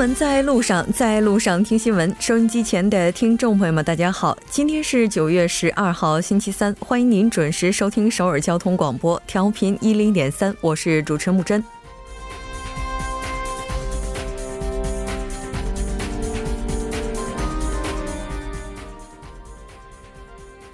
新闻在路上，在路上听新闻。收音机前的听众朋友们，大家好，今天是九月十二号，星期三，欢迎您准时收听首尔交通广播，调频一零点三，我是主持人木真。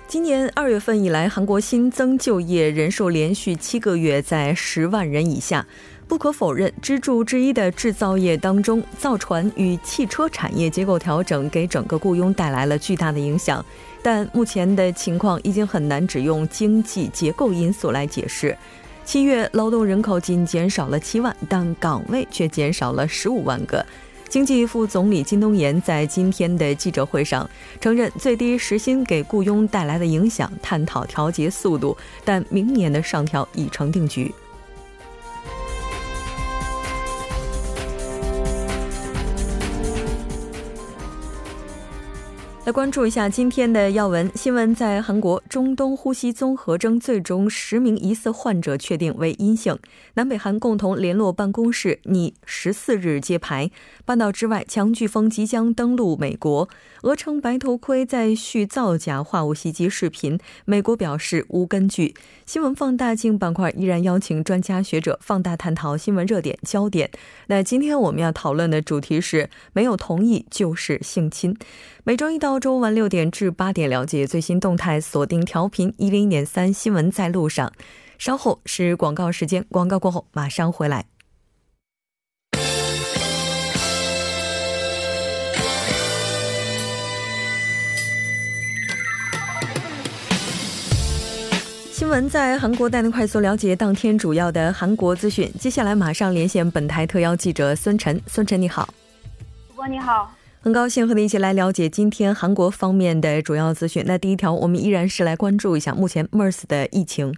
今年二月份以来，韩国新增就业人数连续七个月在十万人以下。不可否认，支柱之一的制造业当中，造船与汽车产业结构调整给整个雇佣带来了巨大的影响。但目前的情况已经很难只用经济结构因素来解释。七月劳动人口仅减少了七万，但岗位却减少了十五万个。经济副总理金东延在今天的记者会上承认，最低时薪给雇佣带来的影响，探讨调节速度，但明年的上调已成定局。来关注一下今天的要闻新闻，在韩国中东呼吸综合征最终十名疑似患者确定为阴性。南北韩共同联络办公室拟十四日揭牌。半岛之外，强飓风即将登陆美国。俄称白头盔在续造假化物袭击视频，美国表示无根据。新闻放大镜板块依然邀请专家学者放大探讨新闻热点焦点。那今天我们要讨论的主题是：没有同意就是性侵。每周一到周五晚六点至八点，了解最新动态，锁定调频一零点三新闻在路上。稍后是广告时间，广告过后马上回来。新闻在韩国带您快速了解当天主要的韩国资讯。接下来马上连线本台特邀记者孙晨，孙晨你好，主播你好。很高兴和你一起来了解今天韩国方面的主要资讯。那第一条，我们依然是来关注一下目前 MERS 的疫情。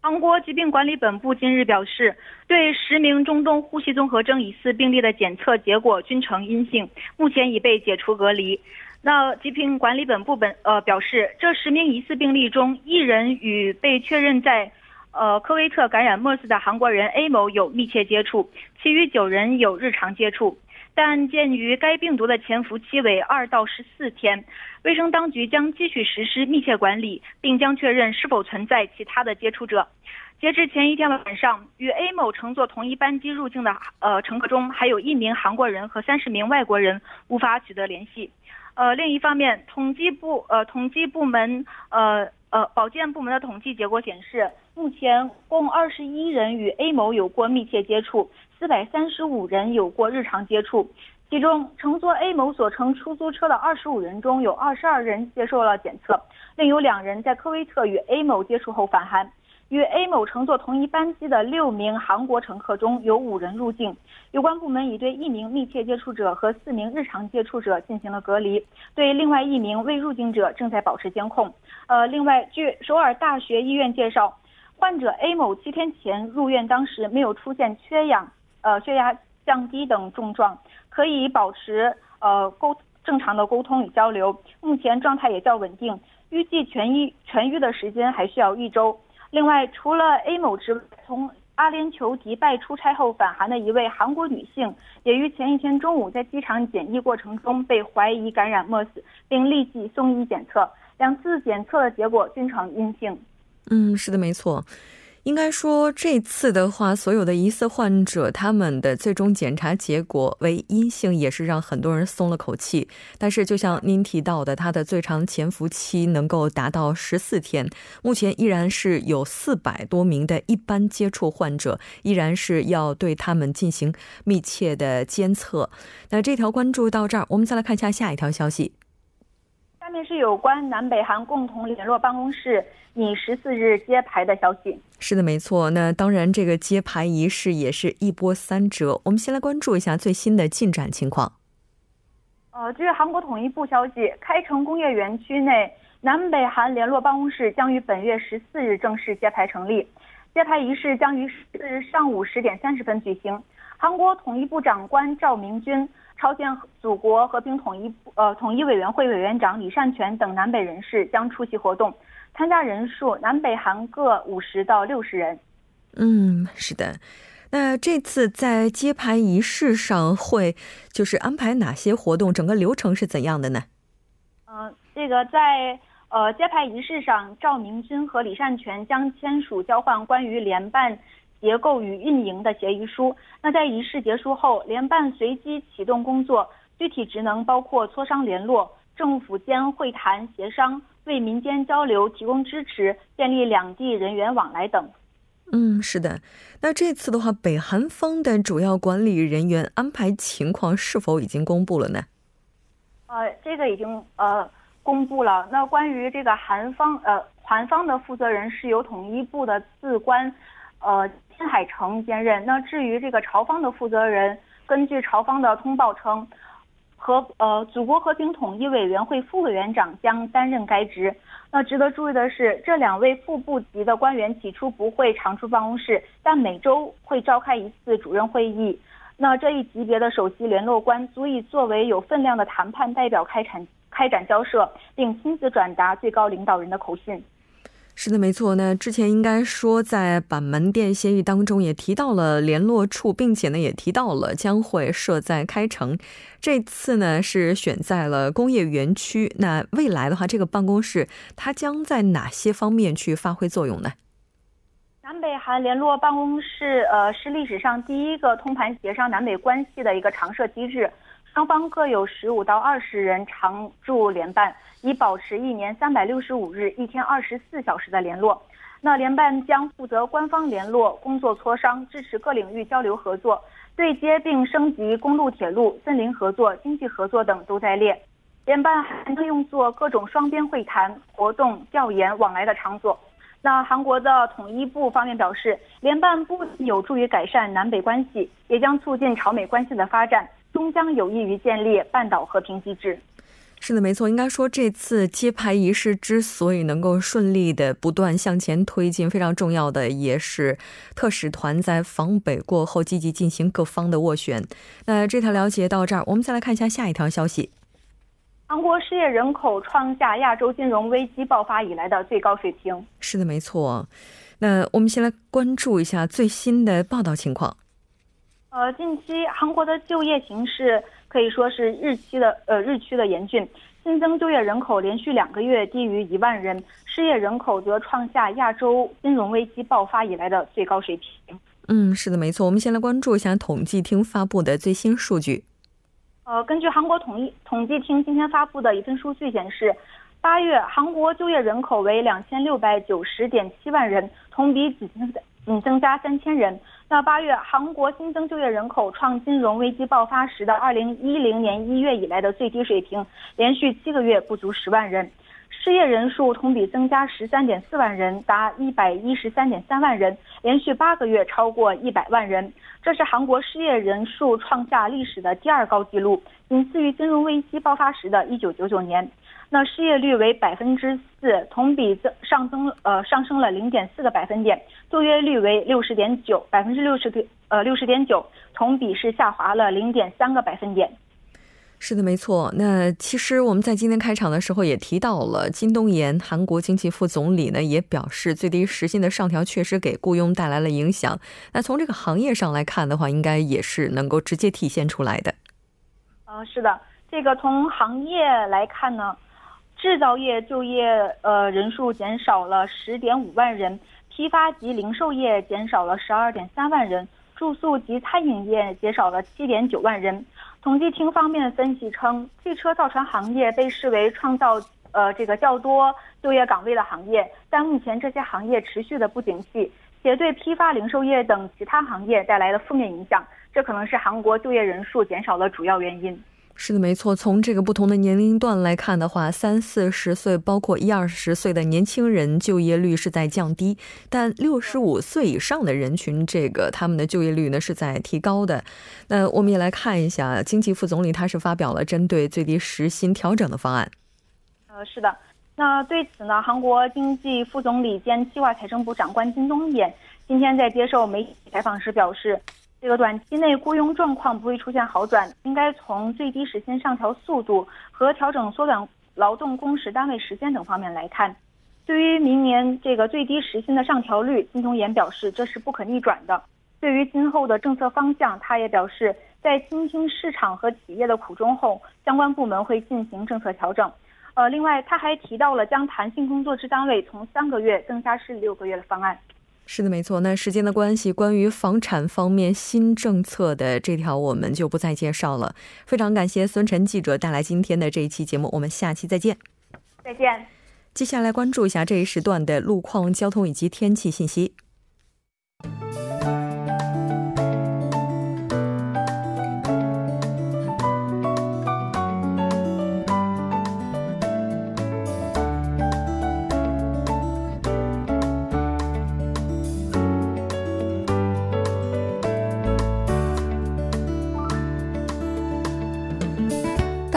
韩国疾病管理本部今日表示，对十名中东呼吸综合征疑似病例的检测结果均呈阴性，目前已被解除隔离。那疾病管理本部本呃表示，这十名疑似病例中，一人与被确认在呃科威特感染 MERS 的韩国人 A 某有密切接触，其余九人有日常接触。但鉴于该病毒的潜伏期为二到十四天，卫生当局将继续实施密切管理，并将确认是否存在其他的接触者。截至前一天晚上，与 A 某乘坐同一班机入境的呃乘客中，还有一名韩国人和三十名外国人无法取得联系。呃，另一方面，统计部呃统计部门呃呃保健部门的统计结果显示，目前共二十一人与 A 某有过密切接触。四百三十五人有过日常接触，其中乘坐 A 某所乘出租车的二十五人中有二十二人接受了检测，另有两人在科威特与 A 某接触后返韩。与 A 某乘坐同一班机的六名韩国乘客中有五人入境。有关部门已对一名密切接触者和四名日常接触者进行了隔离，对另外一名未入境者正在保持监控。呃，另外，据首尔大学医院介绍，患者 A 某七天前入院，当时没有出现缺氧。呃，血压降低等症状，可以保持呃沟正常的沟通与交流。目前状态也较稳定，预计痊愈痊愈的时间还需要一周。另外，除了 A 某之外，从阿联酋迪拜出差后返韩的一位韩国女性，也于前一天中午在机场检疫过程中被怀疑感染 MERS，并立即送医检测，两次检测的结果均呈阴性。嗯，是的，没错。应该说，这次的话，所有的疑似患者他们的最终检查结果为阴性，也是让很多人松了口气。但是，就像您提到的，它的最长潜伏期能够达到十四天，目前依然是有四百多名的一般接触患者，依然是要对他们进行密切的监测。那这条关注到这儿，我们再来看一下下一条消息。下面是有关南北韩共同联络办公室拟十四日揭牌的消息。是的，没错。那当然，这个揭牌仪式也是一波三折。我们先来关注一下最新的进展情况。呃，据韩国统一部消息，开城工业园区内南北韩联络办公室将于本月十四日正式揭牌成立。揭牌仪式将于十四日上午十点三十分举行。韩国统一部长官赵明军。朝鲜祖国和平统一呃统一委员会委员长李善权等南北人士将出席活动，参加人数南北韩各五十到六十人。嗯，是的。那这次在揭牌仪式上会就是安排哪些活动？整个流程是怎样的呢？嗯，这个在呃揭牌仪式上，赵明军和李善权将签署交换关于联办结构与运营的协议书。那在仪式结束后，联办随机启动工作，具体职能包括磋商联络、政府间会谈协商、为民间交流提供支持、建立两地人员往来等。嗯，是的。那这次的话，北韩方的主要管理人员安排情况是否已经公布了呢？呃，这个已经呃公布了。那关于这个韩方呃韩方的负责人是由统一部的次官呃金海成兼任。那至于这个朝方的负责人，根据朝方的通报称。和呃，祖国和平统一委员会副委员长将担任该职。那值得注意的是，这两位副部级的官员起初不会常驻办公室，但每周会召开一次主任会议。那这一级别的首席联络官足以作为有分量的谈判代表开展开展交涉，并亲自转达最高领导人的口信。是的，没错。那之前应该说，在板门店协议当中也提到了联络处，并且呢也提到了将会设在开城。这次呢是选在了工业园区。那未来的话，这个办公室它将在哪些方面去发挥作用呢？南北韩联络办公室，呃，是历史上第一个通盘协商南北关系的一个常设机制。双方各有十五到二十人常驻联办，以保持一年三百六十五日、一天二十四小时的联络。那联办将负责官方联络、工作磋商，支持各领域交流合作，对接并升级公路、铁路、森林合作、经济合作等都在列。联办还能用作各种双边会谈、活动、调研往来的场所。那韩国的统一部方面表示，联办不仅有助于改善南北关系，也将促进朝美关系的发展。终将有益于建立半岛和平机制。是的，没错。应该说，这次揭牌仪式之所以能够顺利的不断向前推进，非常重要的也是特使团在访北过后积极进行各方的斡旋。那这条了解到这儿，我们再来看一下下一条消息。韩国失业人口创下亚洲金融危机爆发以来的最高水平。是的，没错。那我们先来关注一下最新的报道情况。呃，近期韩国的就业形势可以说是日期的呃日趋的严峻，新增就业人口连续两个月低于一万人，失业人口则创下亚洲金融危机爆发以来的最高水平。嗯，是的，没错。我们先来关注一下统计厅发布的最新数据。呃，根据韩国统一统计厅今天发布的一份数据显示，八月韩国就业人口为两千六百九十点七万人，同比仅增仅增加三千人。那八月，韩国新增就业人口创金融危机爆发时的二零一零年一月以来的最低水平，连续七个月不足十万人。失业人数同比增加十三点四万人，达一百一十三点三万人，连续八个月超过一百万人。这是韩国失业人数创下历史的第二高纪录，仅次于金融危机爆发时的一九九九年。那失业率为百分之四，同比增上增呃上升了零点四个百分点，就业率为六十点九百分之六十呃六十点九，同比是下滑了零点三个百分点。是的，没错。那其实我们在今天开场的时候也提到了，金东延韩国经济副总理呢也表示，最低时薪的上调确实给雇佣带来了影响。那从这个行业上来看的话，应该也是能够直接体现出来的。呃，是的，这个从行业来看呢。制造业就业呃人数减少了十点五万人，批发及零售业减少了十二点三万人，住宿及餐饮业减少了七点九万人。统计厅方面分析称，汽车造船行业被视为创造呃这个较多就业岗位的行业，但目前这些行业持续的不景气，且对批发零售业等其他行业带来了负面影响，这可能是韩国就业人数减少的主要原因。是的，没错。从这个不同的年龄段来看的话，三四十岁，包括一二十岁的年轻人就业率是在降低，但六十五岁以上的人群，这个他们的就业率呢是在提高的。那我们也来看一下，经济副总理他是发表了针对最低时薪调整的方案。呃，是的。那对此呢，韩国经济副总理兼计划财政部长官金东衍今天在接受媒体采访时表示。这个短期内雇佣状况不会出现好转，应该从最低时薪上调速度和调整缩短劳动工时单位时间等方面来看。对于明年这个最低时薪的上调率，金东延表示这是不可逆转的。对于今后的政策方向，他也表示，在倾听市场和企业的苦衷后，相关部门会进行政策调整。呃，另外，他还提到了将弹性工作制单位从三个月增加至六个月的方案。是的，没错。那时间的关系，关于房产方面新政策的这条，我们就不再介绍了。非常感谢孙晨记者带来今天的这一期节目，我们下期再见。再见。接下来关注一下这一时段的路况、交通以及天气信息。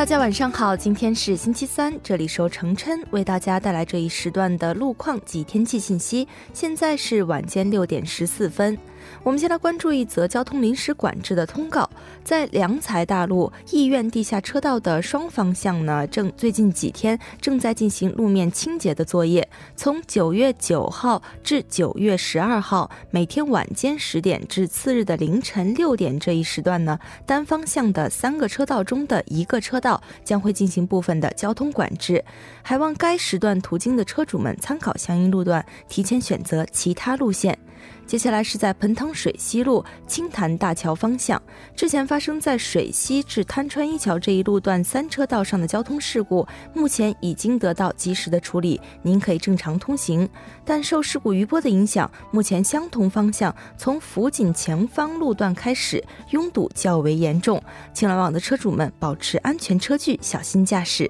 大家晚上好，今天是星期三，这里是由程琛为大家带来这一时段的路况及天气信息。现在是晚间六点十四分。我们先来关注一则交通临时管制的通告，在良才大路艺苑地下车道的双方向呢，正最近几天正在进行路面清洁的作业。从九月九号至九月十二号，每天晚间十点至次日的凌晨六点这一时段呢，单方向的三个车道中的一个车道将会进行部分的交通管制，还望该时段途经的车主们参考相应路段，提前选择其他路线。接下来是在盆塘水西路青潭大桥方向，之前发生在水西至滩川一桥这一路段三车道上的交通事故，目前已经得到及时的处理，您可以正常通行。但受事故余波的影响，目前相同方向从辅警前方路段开始拥堵较为严重，请来往的车主们保持安全车距，小心驾驶。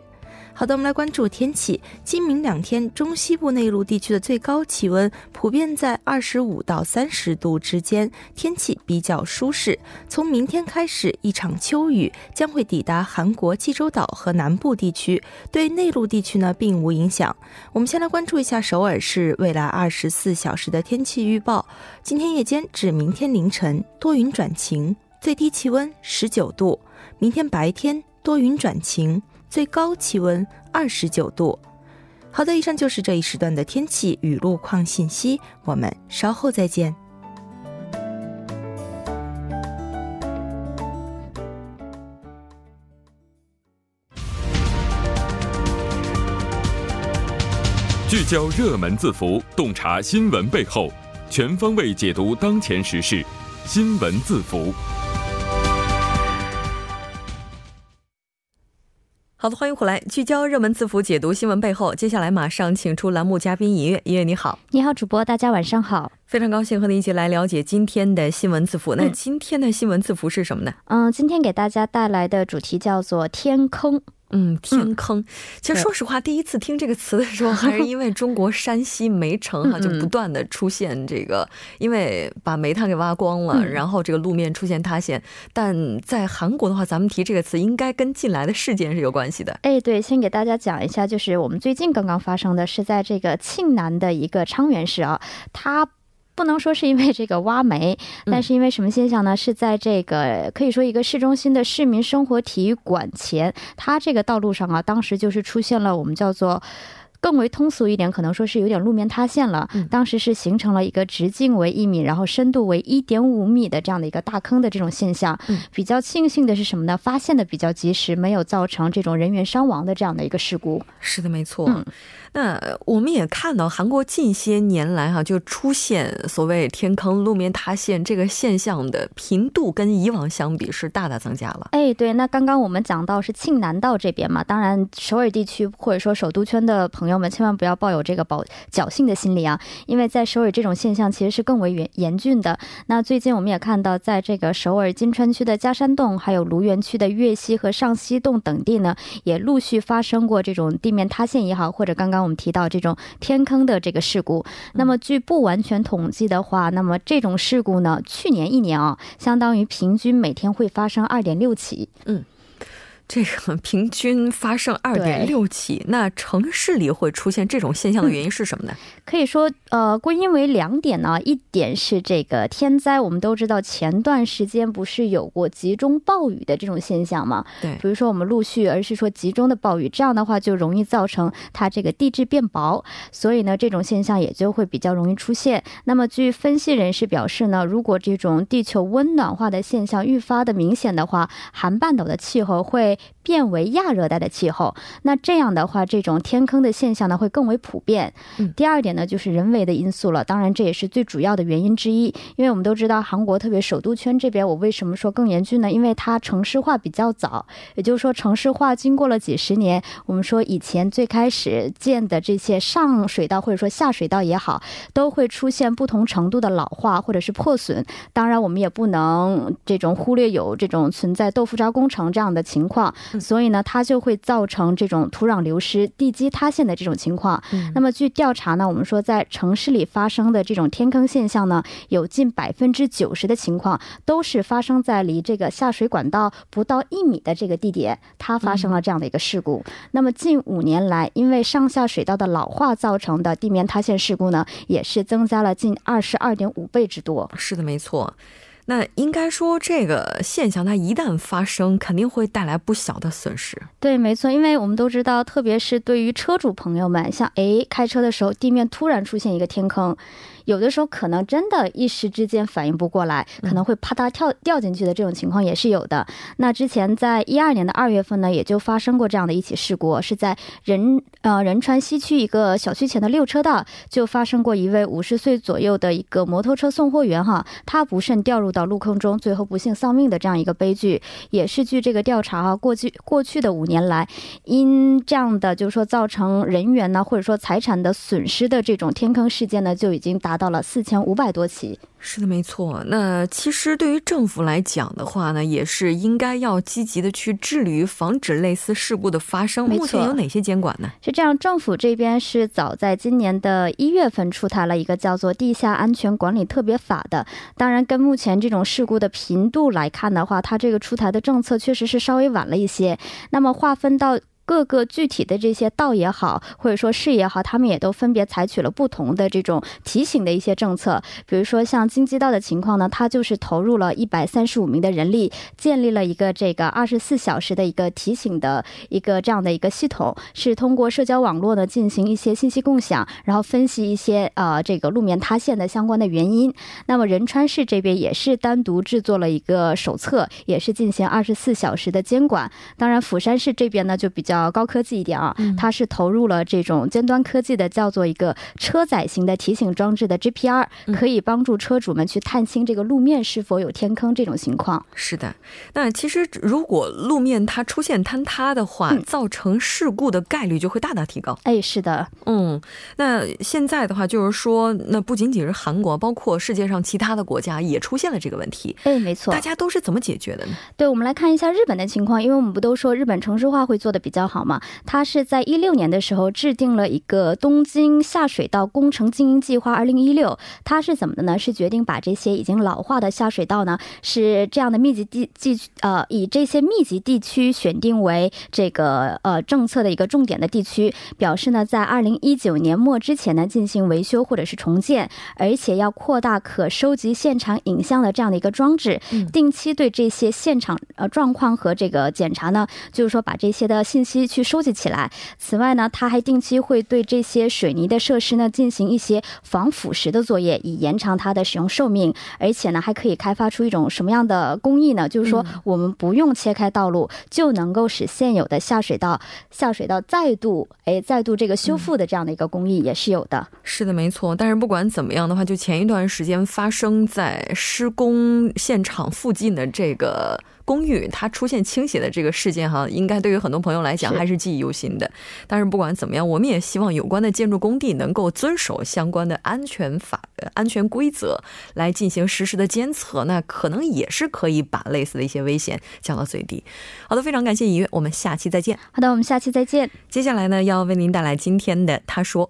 好的，我们来关注天气。今明两天，中西部内陆地区的最高气温普遍在二十五到三十度之间，天气比较舒适。从明天开始，一场秋雨将会抵达韩国济州岛和南部地区，对内陆地区呢并无影响。我们先来关注一下首尔市未来二十四小时的天气预报。今天夜间至明天凌晨多云转晴，最低气温十九度；明天白天多云转晴。最高气温二十九度。好的，以上就是这一时段的天气与路况信息。我们稍后再见。聚焦热门字符，洞察新闻背后，全方位解读当前时事。新闻字符。好的，欢迎回来，聚焦热门字符，解读新闻背后。接下来马上请出栏目嘉宾音乐，音乐你好，你好，主播，大家晚上好，非常高兴和您一起来了解今天的新闻字符。那今天的新闻字符是什么呢？嗯，今天给大家带来的主题叫做天坑。嗯，天坑。其实说实话，第一次听这个词的时候，还是 因为中国山西煤城哈，就不断的出现这个，因为把煤炭给挖光了，然后这个路面出现塌陷。但在韩国的话，咱们提这个词，应该跟近来的事件是有关系的。哎，对，先给大家讲一下，就是我们最近刚刚发生的是在这个庆南的一个昌原市啊，它。不能说是因为这个挖煤，但是因为什么现象呢？是在这个可以说一个市中心的市民生活体育馆前，它这个道路上啊，当时就是出现了我们叫做。更为通俗一点，可能说是有点路面塌陷了。当时是形成了一个直径为一米，然后深度为一点五米的这样的一个大坑的这种现象。比较庆幸的是什么呢？发现的比较及时，没有造成这种人员伤亡的这样的一个事故。是的，没错。那我们也看到，韩国近些年来哈，就出现所谓天坑、路面塌陷这个现象的频度，跟以往相比是大大增加了。哎，对。那刚刚我们讲到是庆南道这边嘛，当然首尔地区或者说首都圈的朋友。们千万不要抱有这个保侥幸的心理啊！因为在首尔这种现象其实是更为严严峻的。那最近我们也看到，在这个首尔金川区的加山洞，还有卢园区的岳西和上西洞等地呢，也陆续发生过这种地面塌陷也好，或者刚刚我们提到这种天坑的这个事故。那么据不完全统计的话，那么这种事故呢，去年一年啊，相当于平均每天会发生二点六起。嗯。这个 平均发生二点六起，那城市里会出现这种现象的原因是什么呢？可以说，呃，归因为两点呢。一点是这个天灾，我们都知道前段时间不是有过集中暴雨的这种现象吗？对，比如说我们陆续，而是说集中的暴雨，这样的话就容易造成它这个地质变薄，所以呢，这种现象也就会比较容易出现。那么，据分析人士表示呢，如果这种地球温暖化的现象愈发的明显的话，韩半岛的气候会。变为亚热带的气候，那这样的话，这种天坑的现象呢会更为普遍。嗯，第二点呢就是人为的因素了，当然这也是最主要的原因之一。因为我们都知道，韩国特别首都圈这边，我为什么说更严峻呢？因为它城市化比较早，也就是说城市化经过了几十年。我们说以前最开始建的这些上水道或者说下水道也好，都会出现不同程度的老化或者是破损。当然，我们也不能这种忽略有这种存在豆腐渣工程这样的情况。所以呢，它就会造成这种土壤流失、地基塌陷的这种情况。那么，据调查呢，我们说在城市里发生的这种天坑现象呢，有近百分之九十的情况都是发生在离这个下水管道不到一米的这个地点，它发生了这样的一个事故。那么，近五年来，因为上下水道的老化造成的地面塌陷事故呢，也是增加了近二十二点五倍之多。是的，没错。那应该说，这个现象它一旦发生，肯定会带来不小的损失。对，没错，因为我们都知道，特别是对于车主朋友们，像哎开车的时候，地面突然出现一个天坑。有的时候可能真的一时之间反应不过来，可能会啪嗒跳掉进去的这种情况也是有的。那之前在一二年的二月份呢，也就发生过这样的一起事故，是在仁呃仁川西区一个小区前的六车道，就发生过一位五十岁左右的一个摩托车送货员哈，他不慎掉入到路坑中，最后不幸丧命的这样一个悲剧。也是据这个调查啊，过去过去的五年来，因这样的就是说造成人员呢或者说财产的损失的这种天坑事件呢，就已经达。达到了四千五百多起，是的，没错。那其实对于政府来讲的话呢，也是应该要积极的去致力于防止类似事故的发生。目前有哪些监管呢？是这样，政府这边是早在今年的一月份出台了一个叫做《地下安全管理特别法》的。当然，跟目前这种事故的频度来看的话，它这个出台的政策确实是稍微晚了一些。那么划分到。各个具体的这些道也好，或者说市也好，他们也都分别采取了不同的这种提醒的一些政策。比如说像京畿道的情况呢，它就是投入了一百三十五名的人力，建立了一个这个二十四小时的一个提醒的一个这样的一个系统，是通过社交网络呢进行一些信息共享，然后分析一些呃这个路面塌陷的相关的原因。那么仁川市这边也是单独制作了一个手册，也是进行二十四小时的监管。当然釜山市这边呢就比较。较高科技一点啊，它是投入了这种尖端科技的，叫做一个车载型的提醒装置的 GPR，可以帮助车主们去探清这个路面是否有天坑这种情况。是的，那其实如果路面它出现坍塌的话，造成事故的概率就会大大提高。哎，是的，嗯，那现在的话就是说，那不仅仅是韩国，包括世界上其他的国家也出现了这个问题。哎，没错，大家都是怎么解决的呢？对，我们来看一下日本的情况，因为我们不都说日本城市化会做的比较。好嘛，他是在一六年的时候制定了一个东京下水道工程经营计划二零一六。他是怎么的呢？是决定把这些已经老化的下水道呢，是这样的密集地地呃，以这些密集地区选定为这个呃政策的一个重点的地区，表示呢，在二零一九年末之前呢进行维修或者是重建，而且要扩大可收集现场影像的这样的一个装置，定期对这些现场呃状况和这个检查呢，就是说把这些的信息。期去收集起来。此外呢，它还定期会对这些水泥的设施呢进行一些防腐蚀的作业，以延长它的使用寿命。而且呢，还可以开发出一种什么样的工艺呢？就是说，我们不用切开道路，就能够使现有的下水道下水道再度哎再度这个修复的这样的一个工艺也是有的。是的，没错。但是不管怎么样的话，就前一段时间发生在施工现场附近的这个。公寓它出现倾斜的这个事件哈，应该对于很多朋友来讲还是记忆犹新的。但是不管怎么样，我们也希望有关的建筑工地能够遵守相关的安全法、安全规则来进行实时的监测，那可能也是可以把类似的一些危险降到最低。好的，非常感谢尹月，我们下期再见。好的，我们下期再见。接下来呢，要为您带来今天的他说。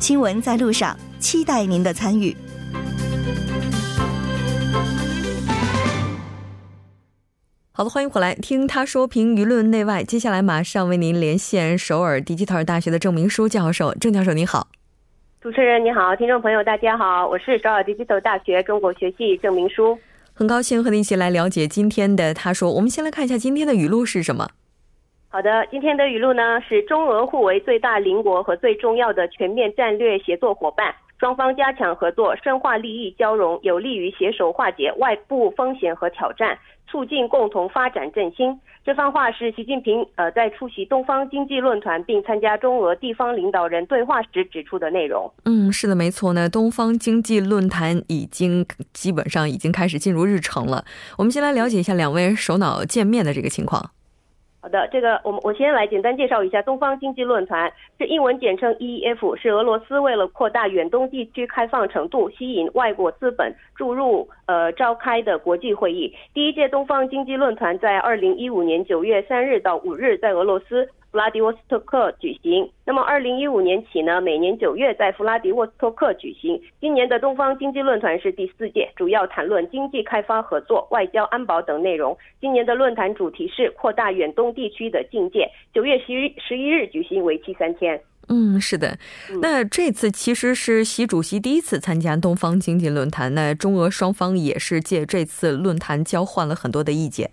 新闻在路上，期待您的参与。好的，欢迎回来听他说评舆论内外。接下来马上为您连线首尔迪吉特尔大学的郑明书教授。郑教授您好，主持人你好，听众朋友大家好，我是首尔迪吉特尔大学中国学系郑明书，很高兴和您一起来了解今天的他说。我们先来看一下今天的语录是什么。好的，今天的语录呢是中俄互为最大邻国和最重要的全面战略协作伙伴，双方加强合作，深化利益交融，有利于携手化解外部风险和挑战。促进共同发展振兴。这番话是习近平呃在出席东方经济论坛并参加中俄地方领导人对话时指出的内容。嗯，是的，没错呢。东方经济论坛已经基本上已经开始进入日程了。我们先来了解一下两位首脑见面的这个情况。好的，这个我们我先来简单介绍一下东方经济论坛，这英文简称 EEF，是俄罗斯为了扩大远东地区开放程度，吸引外国资本注入呃召开的国际会议。第一届东方经济论坛在二零一五年九月三日到五日在俄罗斯。弗拉迪沃斯托克举行。那么，二零一五年起呢，每年九月在弗拉迪沃斯托克举行。今年的东方经济论坛是第四届，主要谈论经济开发合作、外交安保等内容。今年的论坛主题是扩大远东地区的境界。九月十一十一日举行，为期三天。嗯，是的。那这次其实是习主席第一次参加东方经济论坛，那中俄双方也是借这次论坛交换了很多的意见。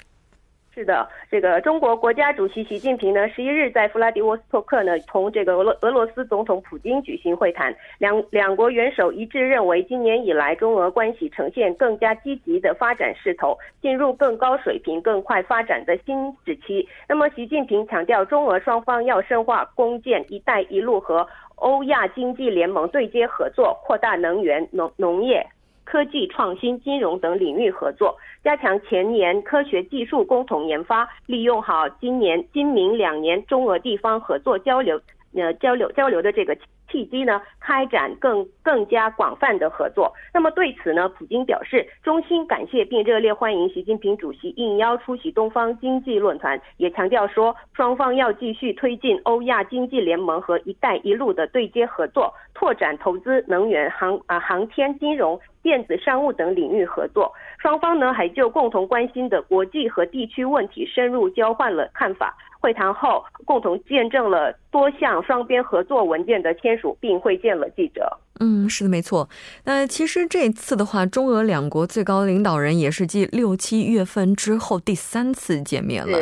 是的，这个中国国家主席习近平呢，十一日在弗拉迪沃斯托克呢，同这个俄罗俄罗斯总统普京举行会谈，两两国元首一致认为，今年以来中俄关系呈现更加积极的发展势头，进入更高水平、更快发展的新时期。那么，习近平强调，中俄双方要深化共建“一带一路”和欧亚经济联盟对接合作，扩大能源、农农业。科技创新、金融等领域合作，加强前沿科学技术共同研发，利用好今年、今明两年中俄地方合作交流，呃，交流交流的这个。契机呢，开展更更加广泛的合作。那么对此呢，普京表示衷心感谢并热烈欢迎习近平主席应邀出席东方经济论坛，也强调说双方要继续推进欧亚经济联盟和“一带一路”的对接合作，拓展投资、能源、航啊航天、金融、电子商务等领域合作。双方呢还就共同关心的国际和地区问题深入交换了看法。会谈后，共同见证了多项双边合作文件的签署，并会见了记者。嗯，是的，没错。那其实这次的话，中俄两国最高领导人也是继六七月份之后第三次见面了。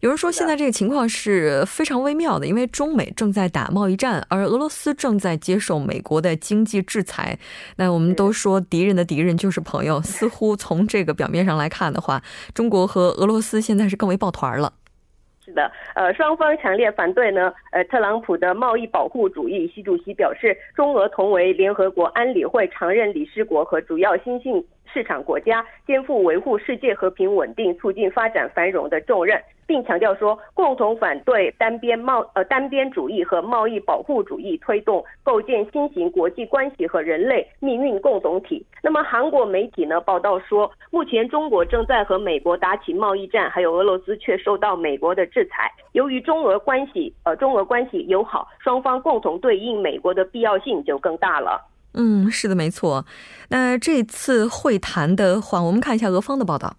有人说，现在这个情况是非常微妙的，因为中美正在打贸易战，而俄罗斯正在接受美国的经济制裁。那我们都说，敌人的敌人就是朋友。似乎从这个表面上来看的话，中国和俄罗斯现在是更为抱团了。是的，呃，双方强烈反对呢，呃，特朗普的贸易保护主义。习主席表示，中俄同为联合国安理会常任理事国和主要新兴市场国家，肩负维护世界和平稳定、促进发展繁荣的重任。并强调说，共同反对单边贸呃单边主义和贸易保护主义，推动构建新型国际关系和人类命运共同体。那么，韩国媒体呢报道说，目前中国正在和美国打起贸易战，还有俄罗斯却受到美国的制裁。由于中俄关系呃中俄关系友好，双方共同对应美国的必要性就更大了。嗯，是的，没错。那这次会谈的话，我们看一下俄方的报道。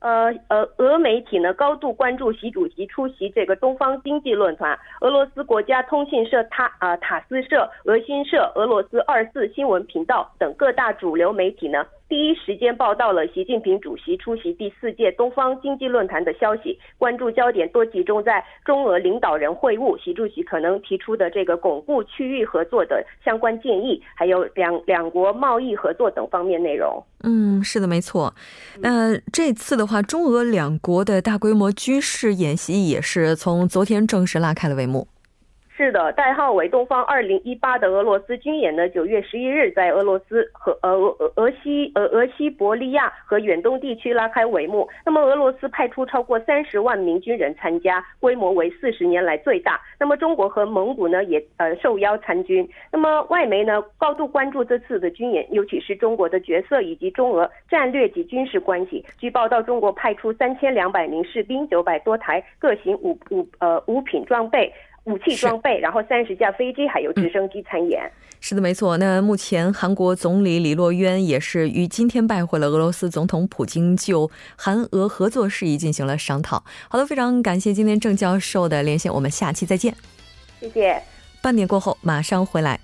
呃呃，俄媒体呢高度关注习主席出席这个东方经济论坛。俄罗斯国家通讯社塔啊塔斯社、俄新社、俄罗斯二四新闻频道等各大主流媒体呢。第一时间报道了习近平主席出席第四届东方经济论坛的消息，关注焦点多集中在中俄领导人会晤，习主席可能提出的这个巩固区域合作的相关建议，还有两两国贸易合作等方面内容。嗯，是的，没错。那这次的话，中俄两国的大规模军事演习也是从昨天正式拉开了帷幕。是的，代号为“东方二零一八”的俄罗斯军演呢，九月十一日在俄罗斯和呃俄俄西俄俄西伯利亚和远东地区拉开帷幕。那么俄罗斯派出超过三十万名军人参加，规模为四十年来最大。那么中国和蒙古呢也呃受邀参军。那么外媒呢高度关注这次的军演，尤其是中国的角色以及中俄战略及军事关系。据报道，中国派出三千两百名士兵，九百多台各型五五呃五品装备。武器装备，然后三十架飞机，还有直升机参演。是的，没错。那目前韩国总理李洛渊也是于今天拜会了俄罗斯总统普京，就韩俄合作事宜进行了商讨。好的，非常感谢今天郑教授的连线，我们下期再见。谢谢。半点过后马上回来。